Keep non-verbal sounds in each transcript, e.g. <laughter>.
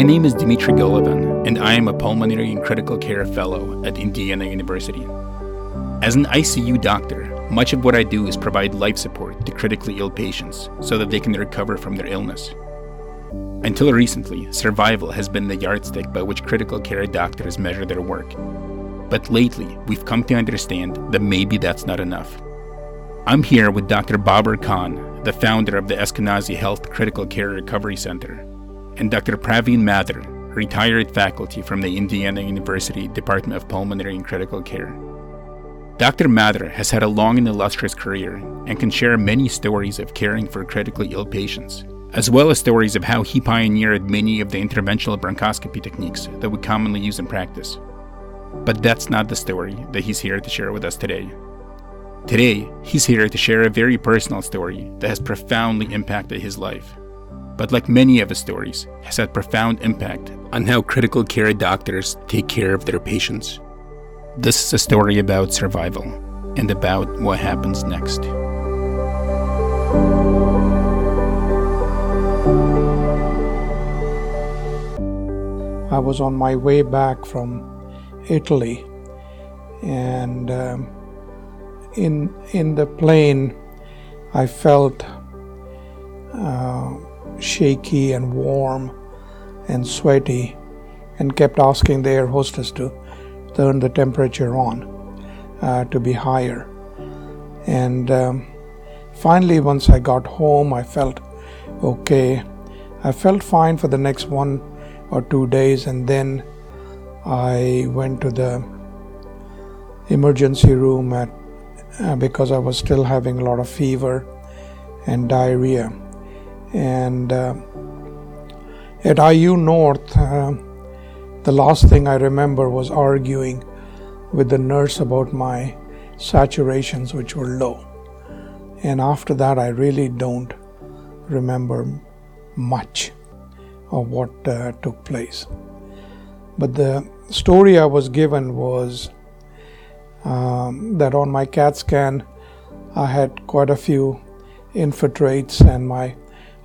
My name is Dmitry Golovin, and I am a pulmonary and critical care fellow at Indiana University. As an ICU doctor, much of what I do is provide life support to critically ill patients so that they can recover from their illness. Until recently, survival has been the yardstick by which critical care doctors measure their work. But lately, we've come to understand that maybe that's not enough. I'm here with Dr. Babar Khan, the founder of the Eskenazi Health Critical Care Recovery Center, and Dr. Praveen Mathur, retired faculty from the Indiana University Department of Pulmonary and Critical Care. Dr. Mathur has had a long and illustrious career and can share many stories of caring for critically ill patients, as well as stories of how he pioneered many of the interventional bronchoscopy techniques that we commonly use in practice. But that's not the story that he's here to share with us today. Today, he's here to share a very personal story that has profoundly impacted his life. But like many of his stories, has had profound impact on how critical care doctors take care of their patients. This is a story about survival and about what happens next. I was on my way back from Italy, and um, in in the plane, I felt uh, shaky and warm and sweaty, and kept asking the air hostess to turn the temperature on uh, to be higher. And um, finally, once I got home, I felt okay. I felt fine for the next one or two days, and then I went to the emergency room at uh, because I was still having a lot of fever and diarrhea. And uh, at IU North, uh, the last thing I remember was arguing with the nurse about my saturations, which were low. And after that, I really don't remember much of what uh, took place. But the story I was given was um, that on my CAT scan, I had quite a few infiltrates and my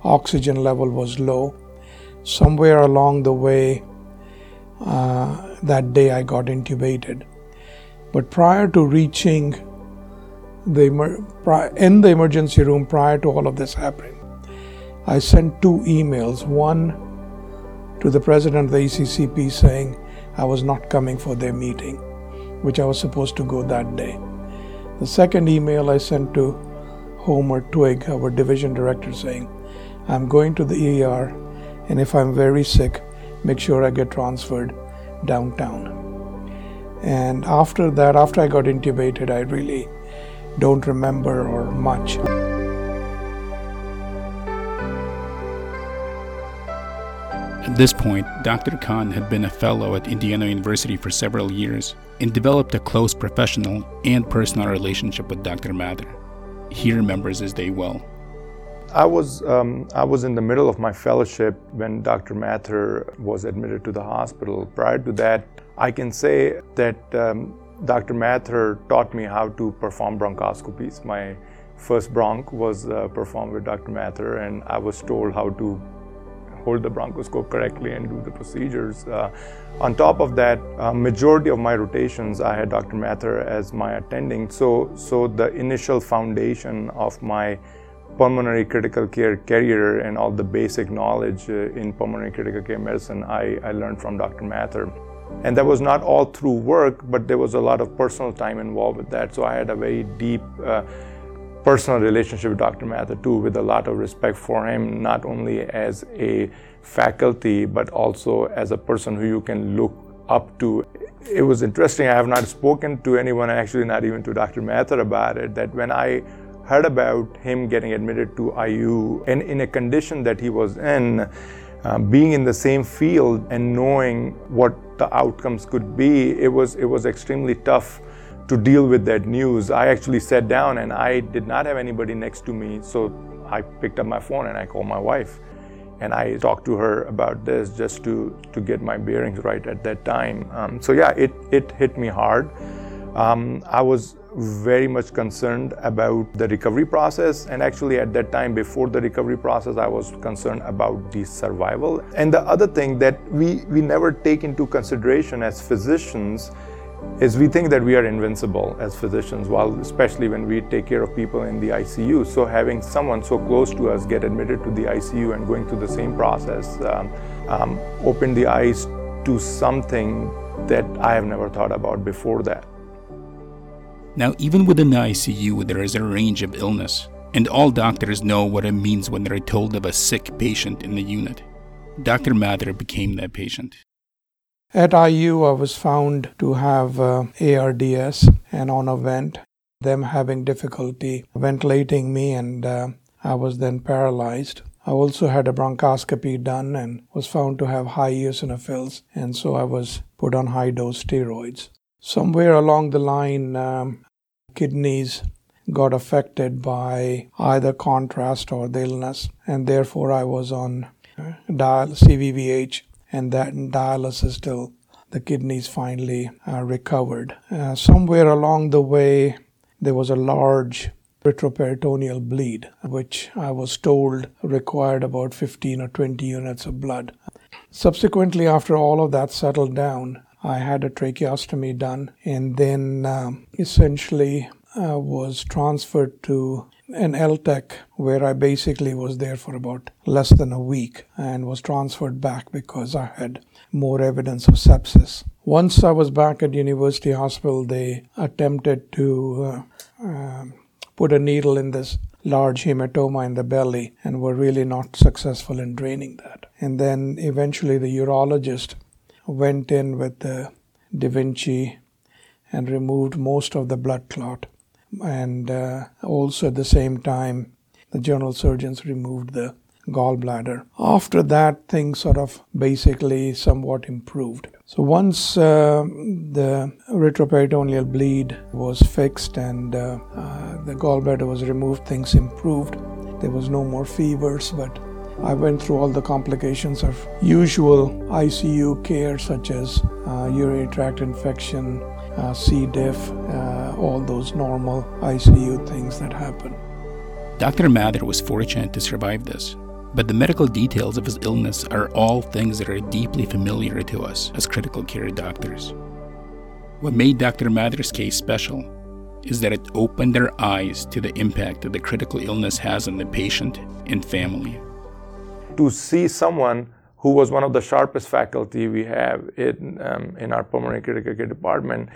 oxygen level was low. Somewhere along the way, uh, that day I got intubated. But prior to reaching the in the emergency room, prior to all of this happening, I sent two emails. One to the president of the ACCP saying I was not coming for their meeting, which I was supposed to go that day. The second email I sent to Homer Twigg, our division director, saying, I'm going to the ER, and if I'm very sick, make sure I get transferred downtown. And after that, after I got intubated, I really don't remember or much. At this point, Dr. Khan had been a fellow at Indiana University for several years and developed a close professional and personal relationship with Dr. Mathur. He remembers his day well. I was um, I was in the middle of my fellowship when Dr. Mathur was admitted to the hospital. Prior to that, I can say that um, Dr. Mathur taught me how to perform bronchoscopies. My first bronch was uh, performed with Dr. Mathur, and I was told how to hold the bronchoscope correctly and do the procedures. Uh, on top of that, uh, majority of my rotations, I had Dr. Mathur as my attending. So, so the initial foundation of my pulmonary critical care career and all the basic knowledge uh, in pulmonary critical care medicine I, I learned from Dr. Mathur. And that was not all through work, but there was a lot of personal time involved with that. So I had a very deep uh, personal relationship with Dr. Mathur too, with a lot of respect for him, not only as a faculty, but also as a person who you can look up to. It was interesting, I have not spoken to anyone, actually not even to Dr. Mathur about it, that when I heard about him getting admitted to IU and in a condition that he was in, uh, being in the same field and knowing what the outcomes could be, it was it was extremely tough to deal with that news. I actually sat down and I did not have anybody next to me, so I picked up my phone and I called my wife, and I talked to her about this just to to get my bearings right at that time. Um, so yeah, it it hit me hard. Um, I was very much concerned about the recovery process, and actually, at that time, before the recovery process, I was concerned about the survival. And the other thing that we, we never take into consideration as physicians is we think that we are invincible as physicians, while especially when we take care of people in the ICU. So having someone so close to us get admitted to the ICU and going through the same process um, um, opened the eyes to something that I have never thought about before that. Now, even within the ICU, there is a range of illness, and all doctors know what it means when they're told of a sick patient in the unit. Dr. Mathur became that patient. At IU, I was found to have uh, ARDS and on a vent, them having difficulty ventilating me, and uh, I was then paralyzed. I also had a bronchoscopy done and was found to have high eosinophils, and so I was put on high dose steroids. Somewhere along the line, um, kidneys got affected by either contrast or the illness, and therefore I was on uh, dial CVVH and that dialysis till the kidneys finally uh, recovered. Uh, somewhere along the way, there was a large retroperitoneal bleed, which I was told required about 15 or 20 units of blood. Subsequently, after all of that settled down, I had a tracheostomy done, and then um, essentially uh, was transferred to an LTAC where I basically was there for about less than a week and was transferred back because I had more evidence of sepsis. Once I was back at University Hospital, they attempted to uh, uh, put a needle in this large hematoma in the belly and were really not successful in draining that. And then eventually the urologist went in with the Da Vinci and removed most of the blood clot. And uh, also at the same time, the general surgeons removed the gallbladder. After that, things sort of basically somewhat improved. So once uh, the retroperitoneal bleed was fixed and uh, uh, the gallbladder was removed, things improved. There was no more fevers, but I went through all the complications of usual ICU care, such as uh, urinary tract infection, uh, C. diff, uh, all those normal ICU things that happen. Dr. Mathur was fortunate to survive this, but the medical details of his illness are all things that are deeply familiar to us as critical care doctors. What made Dr. Mathur's case special is that it opened their eyes to the impact that the critical illness has on the patient and family to see someone who was one of the sharpest faculty we have in, um, in our pulmonary critical care department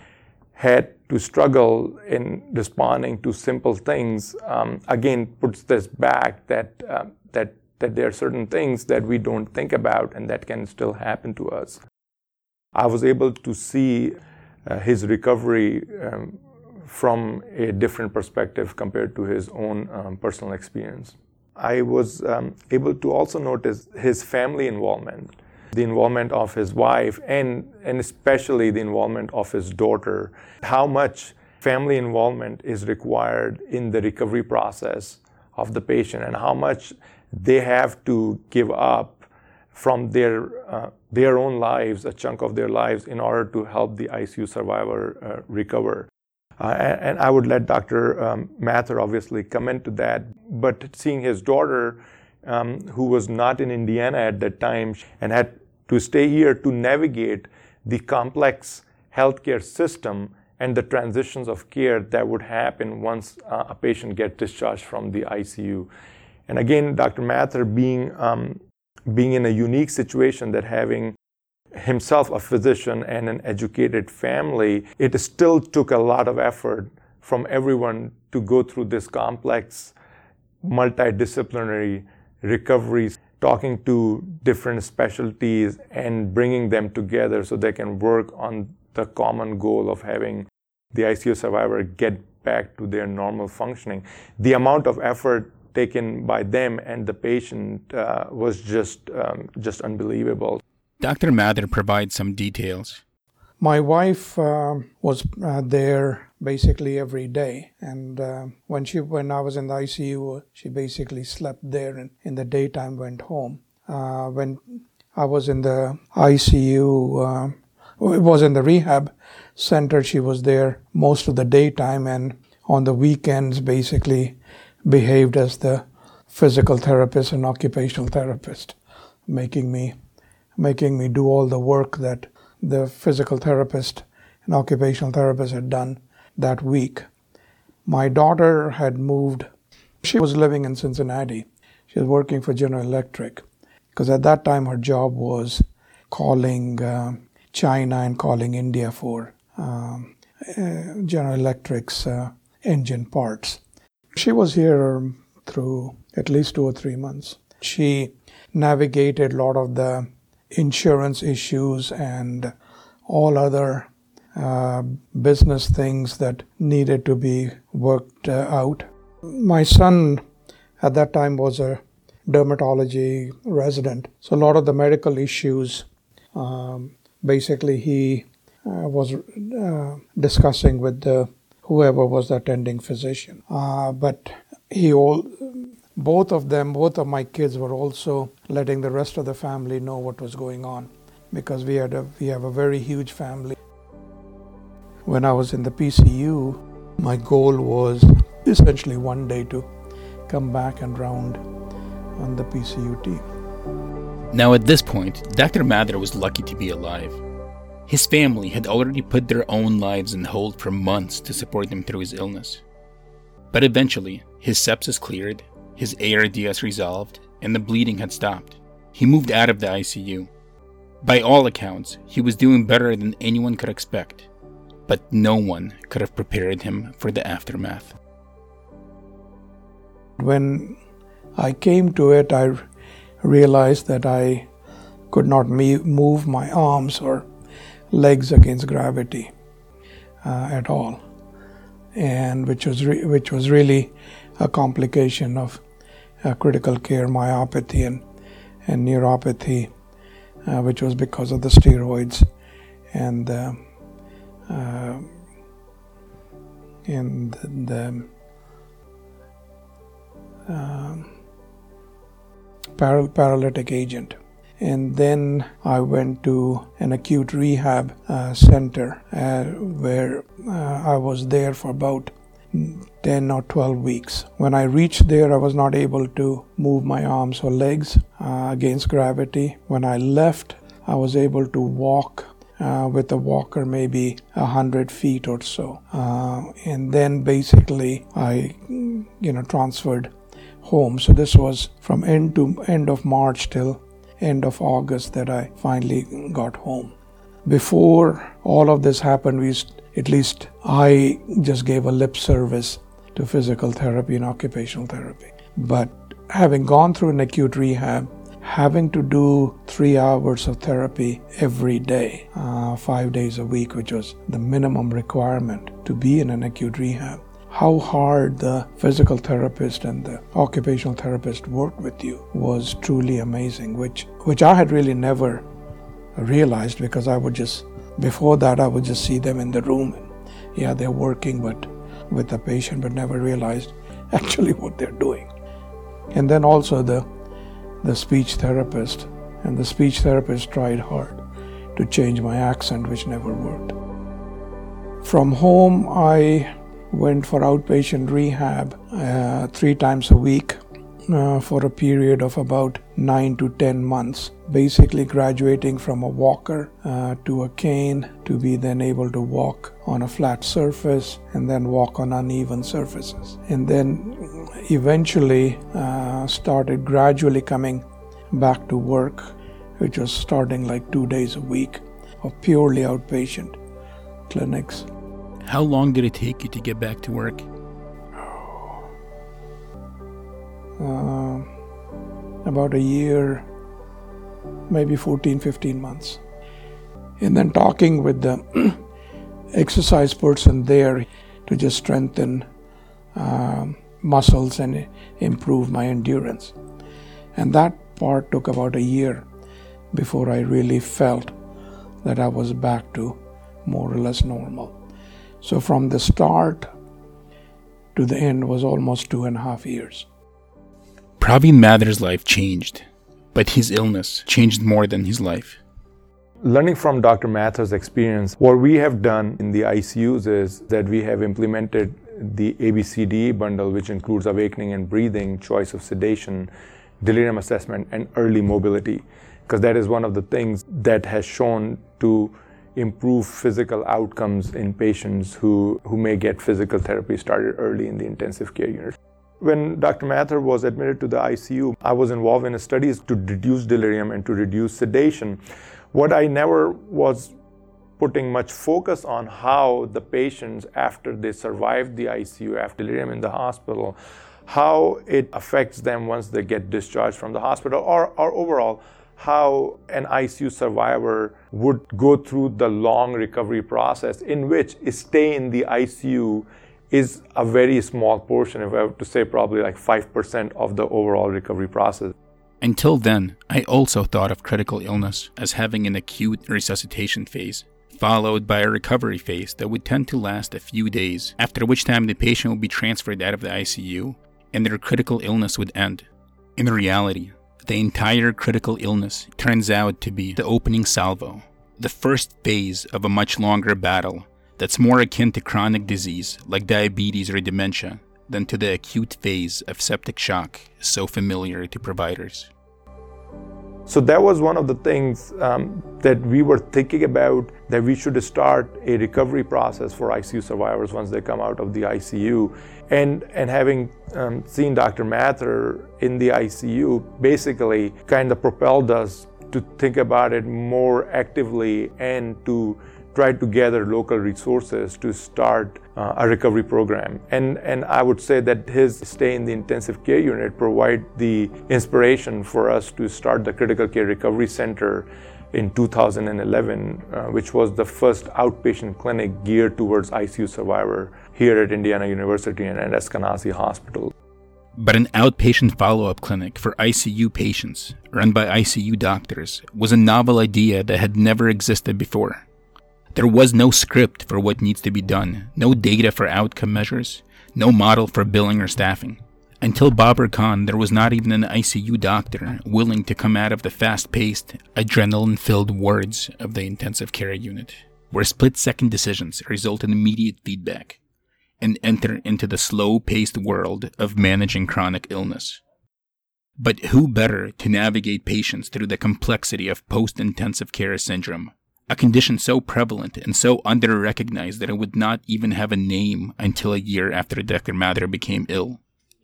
had to struggle in responding to simple things um, again puts this back that uh, that that there are certain things that we don't think about and that can still happen to us. I was able to see uh, his recovery um, from a different perspective compared to his own um, personal experience. I was um, able to also notice his family involvement, the involvement of his wife, and, and especially the involvement of his daughter. How much family involvement is required in the recovery process of the patient, and how much they have to give up from their uh, their own lives, a chunk of their lives, in order to help the ICU survivor uh, recover. Uh, and, and, I would let Dr. Um, Mathur obviously comment to that. But seeing his daughter, um, who was not in Indiana at that time and had to stay here to navigate the complex healthcare system and the transitions of care that would happen once uh, a patient gets discharged from the ICU. And again, Dr. Mathur being um, being in a unique situation that having himself a physician and an educated family, it still took a lot of effort from everyone to go through this complex, multidisciplinary recovery, talking to different specialties and bringing them together so they can work on the common goal of having the ICU survivor get back to their normal functioning. The amount of effort taken by them and the patient uh, was just um, just unbelievable. Dr. Mathur provides some details. My wife uh, was uh, there basically every day, and uh, when she when I was in the ICU, she basically slept there, and in the daytime went home. Uh, when I was in the ICU, uh, it was in the rehab center. She was there most of the daytime and on the weekends basically behaved as the physical therapist and occupational therapist, making me making me do all the work that the physical therapist and occupational therapist had done that week. My daughter had moved. She was living in Cincinnati. She was working for General Electric because at that time her job was calling uh, China and calling India for um, uh, General Electric's uh, engine parts. She was here through at least two or three months. She navigated a lot of the insurance issues and all other uh, business things that needed to be worked uh, out. My son at that time was a dermatology resident, so a lot of the medical issues um, basically he uh, was uh, discussing with the, whoever was the attending physician. Uh, but he all both of them, both of my kids were also letting the rest of the family know what was going on because we had a we have a very huge family. When I was in the PCU, my goal was essentially one day to come back and round on the PCU team. Now, at this point, Dr. Mathur was lucky to be alive. His family had already put their own lives on hold for months to support him through his illness. But eventually, his sepsis cleared, his ARDS resolved, and the bleeding had stopped. He moved out of the ICU. By all accounts, he was doing better than anyone could expect, but no one could have prepared him for the aftermath. When I came to it, I realized that I could not move my arms or legs against gravity uh, at all, and which was re- which was really a complication of uh, critical care myopathy and and neuropathy, uh, which was because of the steroids and uh, uh and the, um, paralytic agent. And then I went to an acute rehab uh, center uh, where I was there for about 10 or 12 weeks. When I reached there, I was not able to move my arms or legs uh, against gravity. When I left, I was able to walk uh, with a walker maybe a hundred feet or so. Uh, and then basically I, you know, transferred home. So this was from end to end of March till end of August that I finally got home. Before all of this happened, we at least I just gave a lip service to physical therapy and occupational therapy. But having gone through an acute rehab, having to do three hours of therapy every day, uh, five days a week, which was the minimum requirement to be in an acute rehab, how hard the physical therapist and the occupational therapist worked with you was truly amazing, which, which I had really never realized because I would just, before that, I would just see them in the room. Yeah, they're working but with the patient, but never realized <laughs> actually what they're doing. And then also the, the speech therapist, and the speech therapist tried hard to change my accent, which never worked. From home, I went for outpatient rehab uh, three times a week uh, for a period of about nine to ten months, basically graduating from a walker uh, to a cane to be then able to walk on a flat surface and then walk on uneven surfaces. And then eventually uh, started gradually coming back to work, which was starting like two days a week of purely outpatient clinics. How long did it take you to get back to work? Uh, about a year, maybe 14, 15 months. And then talking with the <clears throat> exercise person there to just strengthen uh, muscles and improve my endurance. And that part took about a year before I really felt that I was back to more or less normal. So from the start to the end was almost two and a half years. Praveen Mathur's life changed, but his illness changed more than his life. Learning from Dr. Mathur's experience, what we have done in the ICUs is that we have implemented the ABCD bundle, which includes awakening and breathing, choice of sedation, delirium assessment, and early mobility, because that is one of the things that has shown to improve physical outcomes in patients who, who may get physical therapy started early in the intensive care unit. When Dr. Mathur was admitted to the ICU, I was involved in studies to reduce delirium and to reduce sedation. What I never was putting much focus on how the patients, after they survived the ICU, after delirium in the hospital, how it affects them once they get discharged from the hospital, or, or overall, how an ICU survivor would go through the long recovery process, in which stay in the ICU is a very small portion, if I were to say probably like 5% of the overall recovery process. Until then, I also thought of critical illness as having an acute resuscitation phase, followed by a recovery phase that would tend to last a few days, after which time the patient would be transferred out of the ICU and their critical illness would end. In reality, the entire critical illness turns out to be the opening salvo, the first phase of a much longer battle that's more akin to chronic disease like diabetes or dementia than to the acute phase of septic shock so familiar to providers. So that was one of the things um, that we were thinking about that we should start a recovery process for ICU survivors once they come out of the ICU. And, and having um, seen Dr. Mathur in the ICU basically kind of propelled us to think about it more actively and to tried to gather local resources to start uh, a recovery program. And, and I would say that his stay in the intensive care unit provide the inspiration for us to start the Critical Care Recovery Center in 2011, uh, which was the first outpatient clinic geared towards ICU survivor here at Indiana University and at Eskenazi Hospital. But an outpatient follow up clinic for ICU patients, run by ICU doctors, was a novel idea that had never existed before. There was no script for what needs to be done, no data for outcome measures, no model for billing or staffing. Until Babar Khan, there was not even an ICU doctor willing to come out of the fast paced, adrenaline filled wards of the intensive care unit, where split second decisions result in immediate feedback and enter into the slow paced world of managing chronic illness. But who better to navigate patients through the complexity of post intensive care syndrome a condition so prevalent and so under recognized that it would not even have a name until a year after Dr. Mathur became ill.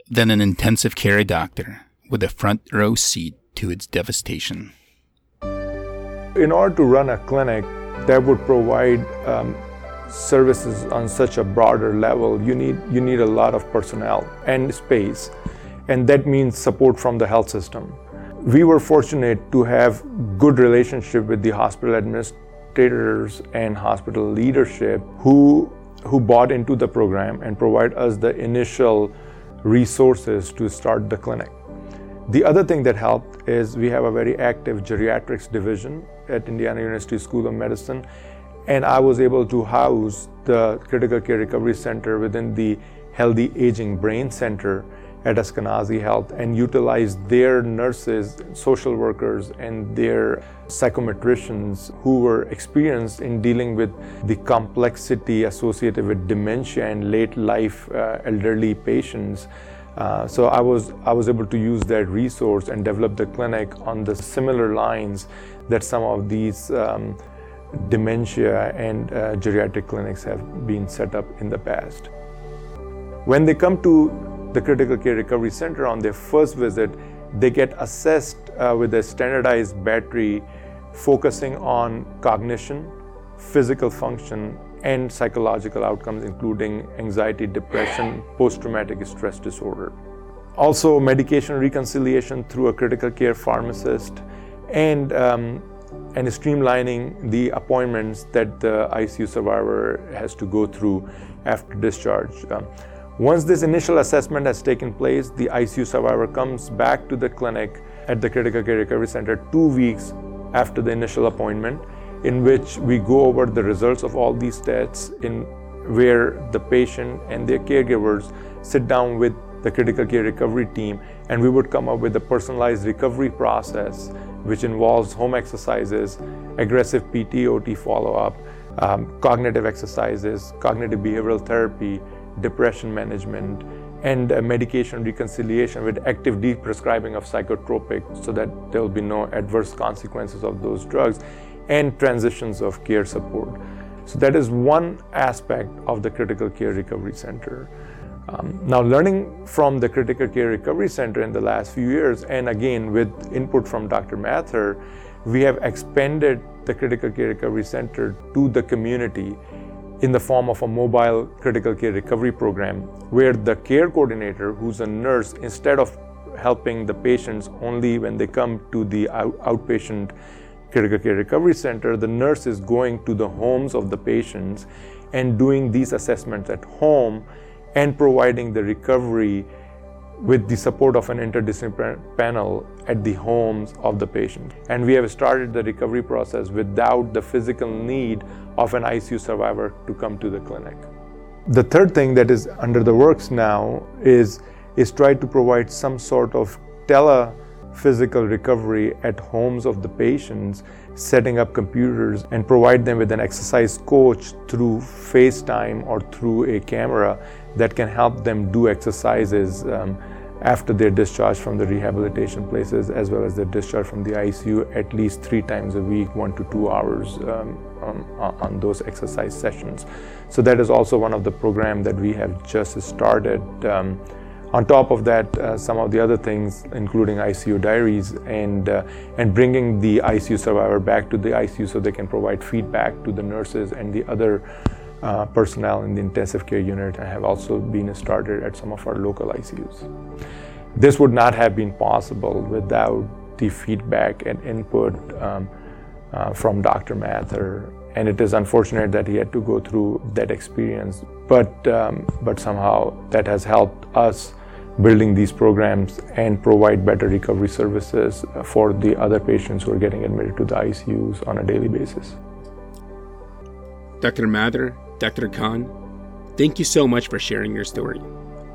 Then an intensive care doctor with a front row seat to its devastation. In order to run a clinic that would provide um, services on such a broader level, you need, you need a lot of personnel and space. And that means support from the health system. We were fortunate to have good relationship with the hospital administration administrators and hospital leadership who who bought into the program and provide us the initial resources to start the clinic. The other thing that helped is we have a very active geriatrics division at Indiana University School of Medicine, and I was able to house the Critical Care Recovery Center within the Healthy Aging Brain Center at Eskenazi Health and utilize their nurses, social workers, and their psychometricians who were experienced in dealing with the complexity associated with dementia and late life uh, elderly patients. Uh, so I was I was able to use that resource and develop the clinic on the similar lines that some of these um, dementia and uh, geriatric clinics have been set up in the past. When they come to the Critical Care Recovery Center on their first visit, they get assessed uh, with a standardized battery focusing on cognition, physical function, and psychological outcomes, including anxiety, depression, post traumatic stress disorder. Also, medication reconciliation through a critical care pharmacist, and um, and streamlining the appointments that the ICU survivor has to go through after discharge. Um, once this initial assessment has taken place, the ICU survivor comes back to the clinic at the Critical Care Recovery Center two weeks after the initial appointment, in which we go over the results of all these tests, in where the patient and their caregivers sit down with the critical care recovery team, and we would come up with a personalized recovery process which involves home exercises, aggressive PT OT follow up, um, cognitive exercises, cognitive behavioral therapy, depression management, and medication reconciliation with active deprescribing of psychotropic so that there will be no adverse consequences of those drugs, and transitions of care support. So, that is one aspect of the Critical Care Recovery Center. Um, now, learning from the Critical Care Recovery Center in the last few years, and again with input from Dr. Mathur, we have expanded the Critical Care Recovery Center to the community in the form of a mobile critical care recovery program where the care coordinator, who's a nurse, instead of helping the patients only when they come to the out- outpatient critical care recovery center, the nurse is going to the homes of the patients and doing these assessments at home and providing the recovery with the support of an interdisciplinary panel at the homes of the patient. And we have started the recovery process without the physical need of an ICU survivor to come to the clinic. The third thing that is under the works now is, is try to provide some sort of tele physical recovery at homes of the patients, setting up computers and provide them with an exercise coach through FaceTime or through a camera that can help them do exercises um, after their discharge from the rehabilitation places as well as their discharge from the ICU at least three times a week, one to two hours um, on, on, those exercise sessions. So that is also one of the programs that we have just started. Um, on top of that, uh, some of the other things, including ICU diaries and uh, and bringing the ICU survivor back to the ICU so they can provide feedback to the nurses and the other uh, personnel in the intensive care unit, have also been started at some of our local ICUs. This would not have been possible without the feedback and input um, uh, from Dr. Mathur and it is unfortunate that he had to go through that experience. But um, but somehow that has helped us building these programs and provide better recovery services for the other patients who are getting admitted to the ICUs on a daily basis. Dr. Mathur, Dr. Khan, thank you so much for sharing your story.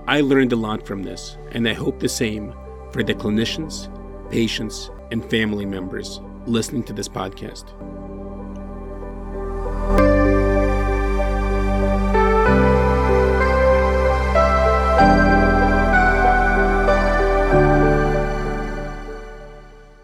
I learned a lot from this, and I hope the same for the clinicians, patients, and family members listening to this podcast.